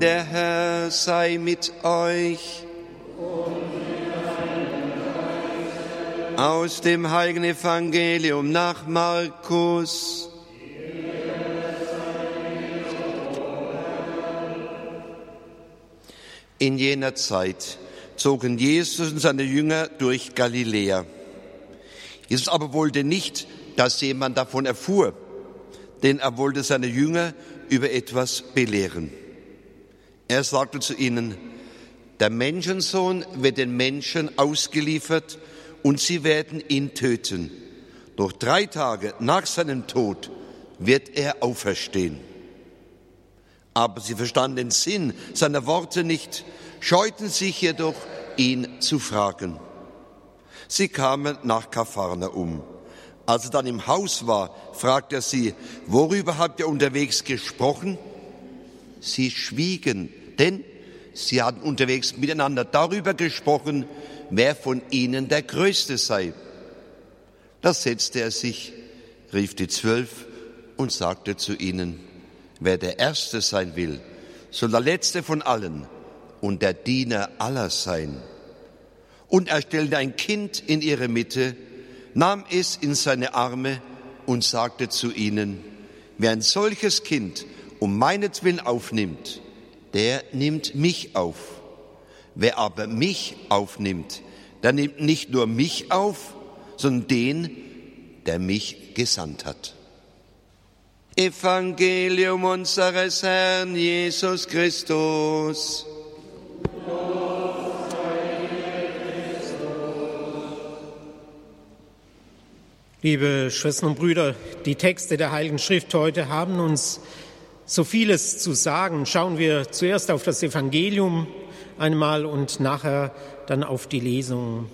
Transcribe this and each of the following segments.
Der Herr sei mit euch. Aus dem heiligen Evangelium nach Markus. In jener Zeit zogen Jesus und seine Jünger durch Galiläa. Jesus aber wollte nicht, dass jemand davon erfuhr, denn er wollte seine Jünger über etwas belehren. Er sagte zu ihnen, der Menschensohn wird den Menschen ausgeliefert und sie werden ihn töten. Doch drei Tage nach seinem Tod wird er auferstehen. Aber sie verstanden den Sinn seiner Worte nicht, scheuten sich jedoch, ihn zu fragen. Sie kamen nach Kapharnaum. Als er dann im Haus war, fragte er sie, worüber habt ihr unterwegs gesprochen? Sie schwiegen, denn sie hatten unterwegs miteinander darüber gesprochen, wer von ihnen der Größte sei. Da setzte er sich, rief die Zwölf und sagte zu ihnen, wer der Erste sein will, soll der Letzte von allen und der Diener aller sein. Und er stellte ein Kind in ihre Mitte, nahm es in seine Arme und sagte zu ihnen, wer ein solches Kind um meinetwillen aufnimmt, der nimmt mich auf. Wer aber mich aufnimmt, der nimmt nicht nur mich auf, sondern den, der mich gesandt hat. Evangelium unseres Herrn Jesus Christus. Liebe Schwestern und Brüder, die Texte der Heiligen Schrift heute haben uns so vieles zu sagen. Schauen wir zuerst auf das Evangelium einmal und nachher dann auf die Lesung.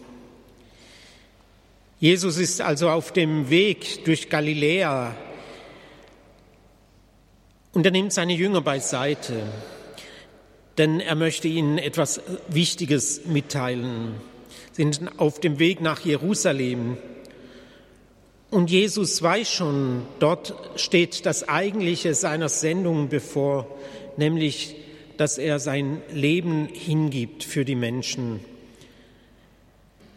Jesus ist also auf dem Weg durch Galiläa und er nimmt seine Jünger beiseite, denn er möchte ihnen etwas Wichtiges mitteilen. Sie sind auf dem Weg nach Jerusalem. Und Jesus weiß schon, dort steht das Eigentliche seiner Sendung bevor, nämlich, dass er sein Leben hingibt für die Menschen.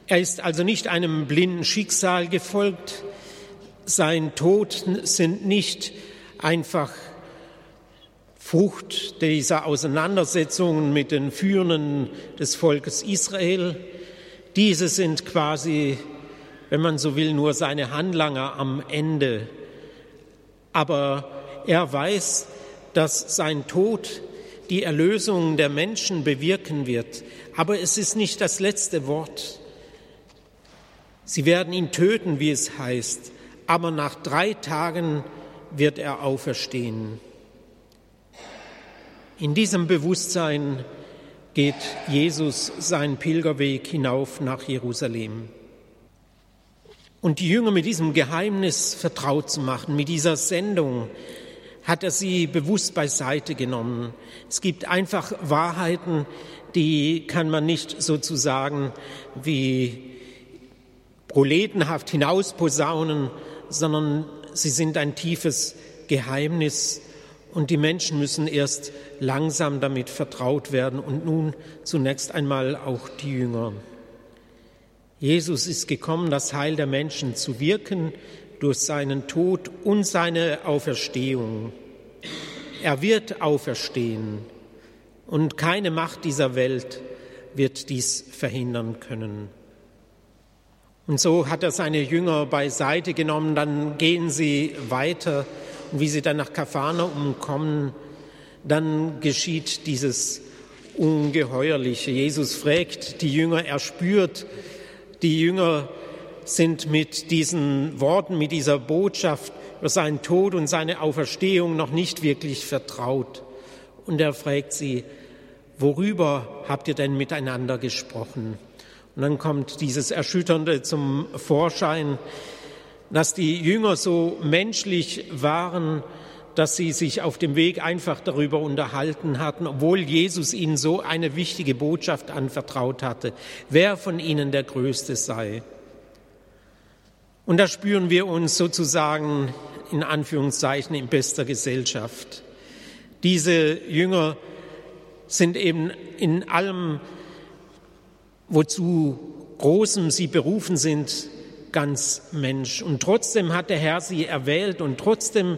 Er ist also nicht einem blinden Schicksal gefolgt. Sein Tod sind nicht einfach Frucht dieser Auseinandersetzungen mit den Führenden des Volkes Israel. Diese sind quasi wenn man so will, nur seine Handlanger am Ende. Aber er weiß, dass sein Tod die Erlösung der Menschen bewirken wird. Aber es ist nicht das letzte Wort. Sie werden ihn töten, wie es heißt, aber nach drei Tagen wird er auferstehen. In diesem Bewusstsein geht Jesus seinen Pilgerweg hinauf nach Jerusalem. Und die Jünger mit diesem Geheimnis vertraut zu machen, mit dieser Sendung, hat er sie bewusst beiseite genommen. Es gibt einfach Wahrheiten, die kann man nicht sozusagen wie proletenhaft hinausposaunen, sondern sie sind ein tiefes Geheimnis und die Menschen müssen erst langsam damit vertraut werden und nun zunächst einmal auch die Jünger. Jesus ist gekommen, das Heil der Menschen zu wirken durch seinen Tod und seine Auferstehung. Er wird auferstehen und keine Macht dieser Welt wird dies verhindern können. Und so hat er seine Jünger beiseite genommen, dann gehen sie weiter und wie sie dann nach Kapharnaum kommen, dann geschieht dieses Ungeheuerliche. Jesus fragt die Jünger, er spürt, die Jünger sind mit diesen Worten, mit dieser Botschaft über seinen Tod und seine Auferstehung noch nicht wirklich vertraut. Und er fragt sie, worüber habt ihr denn miteinander gesprochen? Und dann kommt dieses Erschütternde zum Vorschein, dass die Jünger so menschlich waren, dass sie sich auf dem Weg einfach darüber unterhalten hatten, obwohl Jesus ihnen so eine wichtige Botschaft anvertraut hatte, wer von ihnen der Größte sei. Und da spüren wir uns sozusagen in Anführungszeichen in bester Gesellschaft. Diese Jünger sind eben in allem, wozu Großem sie berufen sind, ganz Mensch. Und trotzdem hat der Herr sie erwählt und trotzdem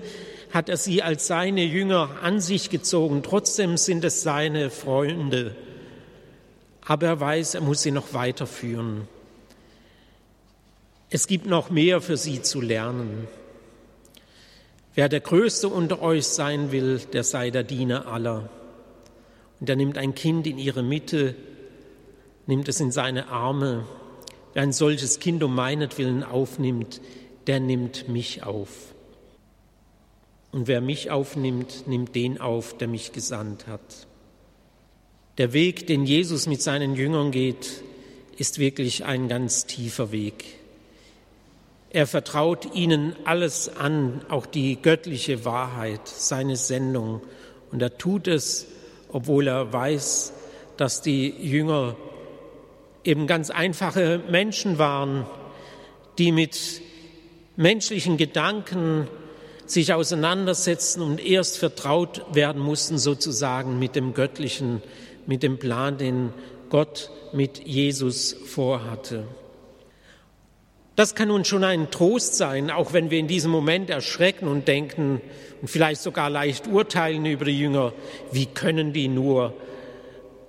hat er sie als seine Jünger an sich gezogen. Trotzdem sind es seine Freunde. Aber er weiß, er muss sie noch weiterführen. Es gibt noch mehr für sie zu lernen. Wer der Größte unter euch sein will, der sei der Diener aller. Und er nimmt ein Kind in ihre Mitte, nimmt es in seine Arme. Wer ein solches Kind um meinetwillen aufnimmt, der nimmt mich auf. Und wer mich aufnimmt, nimmt den auf, der mich gesandt hat. Der Weg, den Jesus mit seinen Jüngern geht, ist wirklich ein ganz tiefer Weg. Er vertraut ihnen alles an, auch die göttliche Wahrheit, seine Sendung. Und er tut es, obwohl er weiß, dass die Jünger eben ganz einfache Menschen waren, die mit menschlichen Gedanken sich auseinandersetzen und erst vertraut werden mussten sozusagen mit dem Göttlichen, mit dem Plan, den Gott mit Jesus vorhatte. Das kann nun schon ein Trost sein, auch wenn wir in diesem Moment erschrecken und denken und vielleicht sogar leicht urteilen über die Jünger, wie können die nur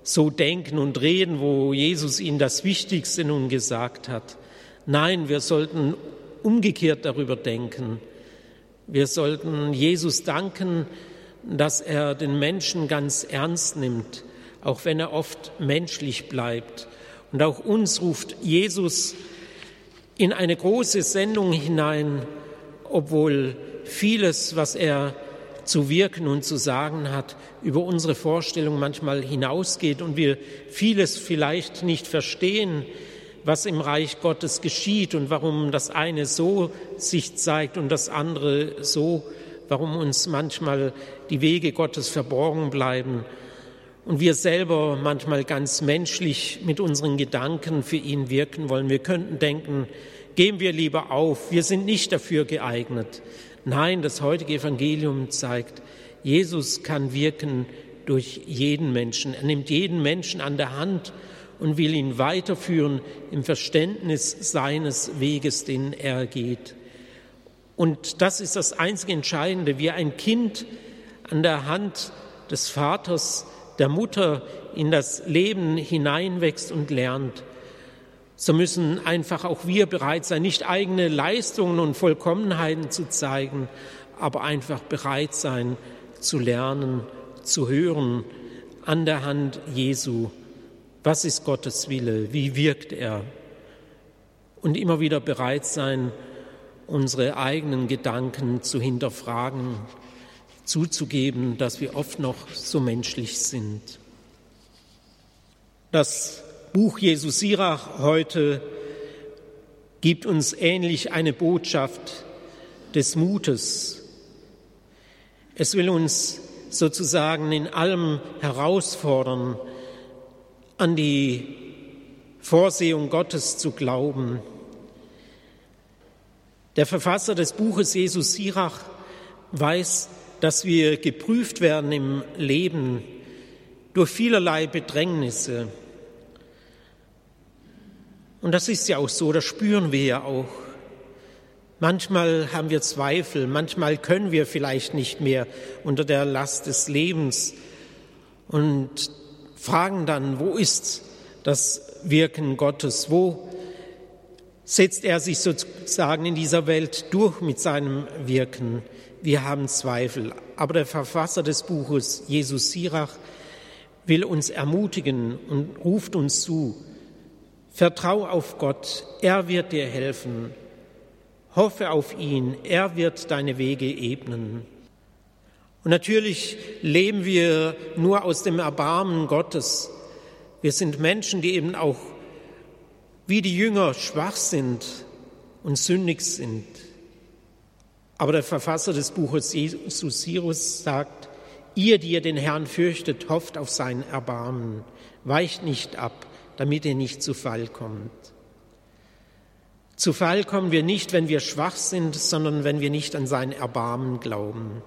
so denken und reden, wo Jesus ihnen das Wichtigste nun gesagt hat. Nein, wir sollten umgekehrt darüber denken. Wir sollten Jesus danken, dass er den Menschen ganz ernst nimmt, auch wenn er oft menschlich bleibt. Und auch uns ruft Jesus in eine große Sendung hinein, obwohl vieles, was er zu wirken und zu sagen hat, über unsere Vorstellung manchmal hinausgeht und wir vieles vielleicht nicht verstehen, was im Reich Gottes geschieht und warum das eine so sich zeigt und das andere so, warum uns manchmal die Wege Gottes verborgen bleiben und wir selber manchmal ganz menschlich mit unseren Gedanken für ihn wirken wollen. Wir könnten denken, geben wir lieber auf, wir sind nicht dafür geeignet. Nein, das heutige Evangelium zeigt, Jesus kann wirken durch jeden Menschen. Er nimmt jeden Menschen an der Hand und will ihn weiterführen im Verständnis seines Weges, den er geht. Und das ist das einzige Entscheidende, wie ein Kind an der Hand des Vaters, der Mutter in das Leben hineinwächst und lernt so müssen einfach auch wir bereit sein, nicht eigene Leistungen und Vollkommenheiten zu zeigen, aber einfach bereit sein zu lernen, zu hören an der Hand Jesu. Was ist Gottes Wille? Wie wirkt er? Und immer wieder bereit sein, unsere eigenen Gedanken zu hinterfragen, zuzugeben, dass wir oft noch so menschlich sind. Das Buch Jesu Sirach heute gibt uns ähnlich eine Botschaft des Mutes. Es will uns sozusagen in allem herausfordern, an die Vorsehung Gottes zu glauben. Der Verfasser des Buches Jesus Sirach weiß, dass wir geprüft werden im Leben durch vielerlei Bedrängnisse. Und das ist ja auch so, das spüren wir ja auch. Manchmal haben wir Zweifel, manchmal können wir vielleicht nicht mehr unter der Last des Lebens und fragen dann, wo ist das Wirken Gottes? Wo setzt er sich sozusagen in dieser Welt durch mit seinem Wirken? Wir haben Zweifel. Aber der Verfasser des Buches, Jesus Sirach, will uns ermutigen und ruft uns zu, Vertrau auf Gott, er wird dir helfen. Hoffe auf ihn, er wird deine Wege ebnen. Und natürlich leben wir nur aus dem Erbarmen Gottes. Wir sind Menschen, die eben auch wie die Jünger schwach sind und sündig sind. Aber der Verfasser des Buches Jesus Sirus sagt, ihr, die ihr den Herrn fürchtet, hofft auf sein Erbarmen, weicht nicht ab damit ihr nicht zu Fall kommt. Zu Fall kommen wir nicht, wenn wir schwach sind, sondern wenn wir nicht an sein Erbarmen glauben.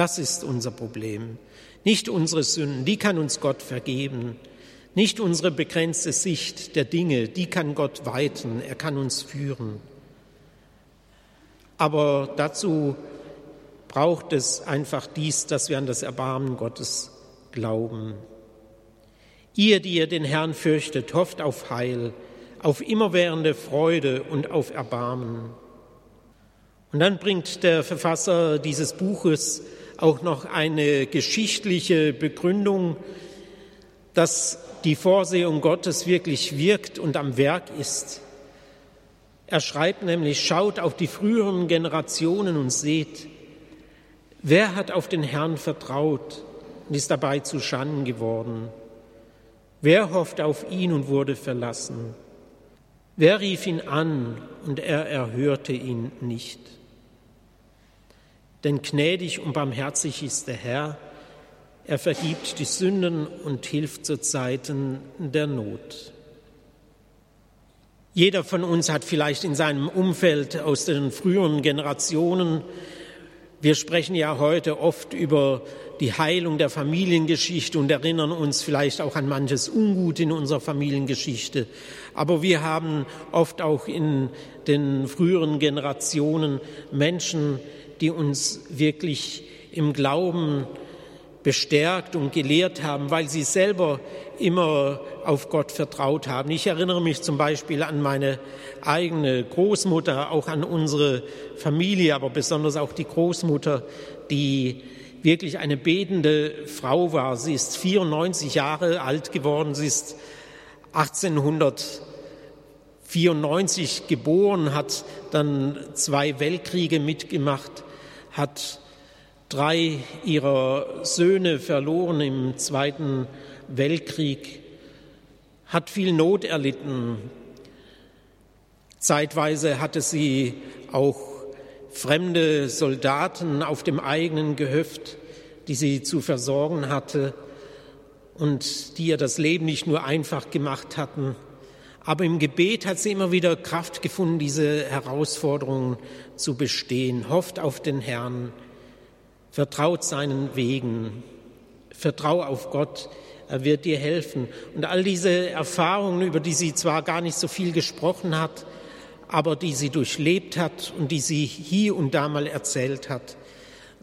Das ist unser Problem. Nicht unsere Sünden, die kann uns Gott vergeben. Nicht unsere begrenzte Sicht der Dinge, die kann Gott weiten, er kann uns führen. Aber dazu braucht es einfach dies, dass wir an das Erbarmen Gottes glauben. Ihr, die ihr den Herrn fürchtet, hofft auf Heil, auf immerwährende Freude und auf Erbarmen. Und dann bringt der Verfasser dieses Buches auch noch eine geschichtliche Begründung, dass die Vorsehung Gottes wirklich wirkt und am Werk ist. Er schreibt nämlich, schaut auf die früheren Generationen und seht, wer hat auf den Herrn vertraut und ist dabei zu Schanden geworden? Wer hofft auf ihn und wurde verlassen? Wer rief ihn an und er erhörte ihn nicht? Denn gnädig und barmherzig ist der Herr, er vergibt die Sünden und hilft zu Zeiten der Not. Jeder von uns hat vielleicht in seinem Umfeld aus den früheren Generationen, wir sprechen ja heute oft über die Heilung der Familiengeschichte und erinnern uns vielleicht auch an manches Ungut in unserer Familiengeschichte. Aber wir haben oft auch in den früheren Generationen Menschen, die uns wirklich im Glauben bestärkt und gelehrt haben, weil sie selber immer auf Gott vertraut haben. Ich erinnere mich zum Beispiel an meine eigene Großmutter, auch an unsere Familie, aber besonders auch die Großmutter, die wirklich eine betende Frau war. Sie ist 94 Jahre alt geworden, sie ist 1894 geboren, hat dann zwei Weltkriege mitgemacht, hat drei ihrer Söhne verloren im Zweiten Weltkrieg, hat viel Not erlitten. Zeitweise hatte sie auch fremde Soldaten auf dem eigenen Gehöft, die sie zu versorgen hatte und die ihr das Leben nicht nur einfach gemacht hatten. Aber im Gebet hat sie immer wieder Kraft gefunden, diese Herausforderungen zu bestehen. Hofft auf den Herrn, vertraut seinen Wegen, vertrau auf Gott, er wird dir helfen. Und all diese Erfahrungen, über die sie zwar gar nicht so viel gesprochen hat, aber die sie durchlebt hat und die sie hier und da mal erzählt hat.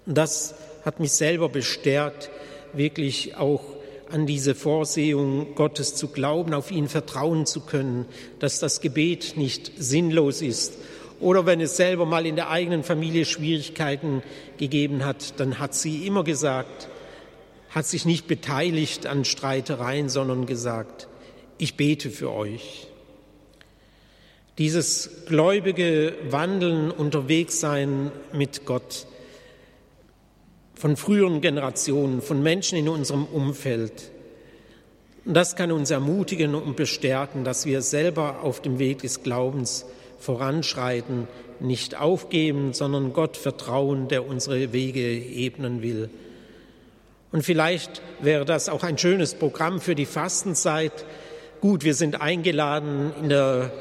das hat mich selber bestärkt, wirklich auch an diese Vorsehung Gottes zu glauben, auf ihn vertrauen zu können, dass das Gebet nicht sinnlos ist. Oder wenn es selber mal in der eigenen Familie Schwierigkeiten gegeben hat, dann hat sie immer gesagt, hat sich nicht beteiligt an Streitereien, sondern gesagt, ich bete für euch. Dieses gläubige Wandeln, unterwegs sein mit Gott von früheren Generationen, von Menschen in unserem Umfeld, das kann uns ermutigen und bestärken, dass wir selber auf dem Weg des Glaubens voranschreiten, nicht aufgeben, sondern Gott vertrauen, der unsere Wege ebnen will. Und vielleicht wäre das auch ein schönes Programm für die Fastenzeit. Gut, wir sind eingeladen, in der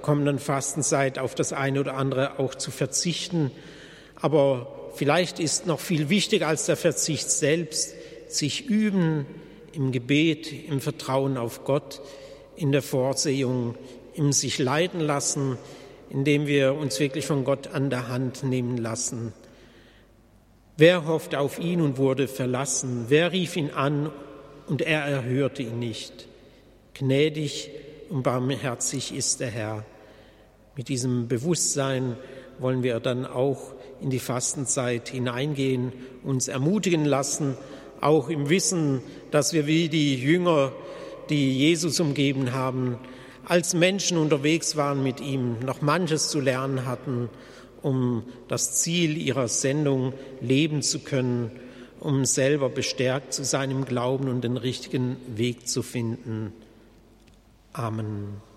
kommenden Fastenzeit auf das eine oder andere auch zu verzichten. Aber vielleicht ist noch viel wichtiger als der Verzicht selbst, sich üben im Gebet, im Vertrauen auf Gott, in der Vorsehung, im sich leiten lassen, indem wir uns wirklich von Gott an der Hand nehmen lassen. Wer hoffte auf ihn und wurde verlassen? Wer rief ihn an und er erhörte ihn nicht? Gnädig und barmherzig ist der Herr. Mit diesem Bewusstsein wollen wir dann auch in die Fastenzeit hineingehen, uns ermutigen lassen, auch im Wissen, dass wir wie die Jünger, die Jesus umgeben haben, als Menschen unterwegs waren mit ihm, noch manches zu lernen hatten, um das Ziel ihrer Sendung leben zu können, um selber bestärkt zu sein im Glauben und den richtigen Weg zu finden. Amen.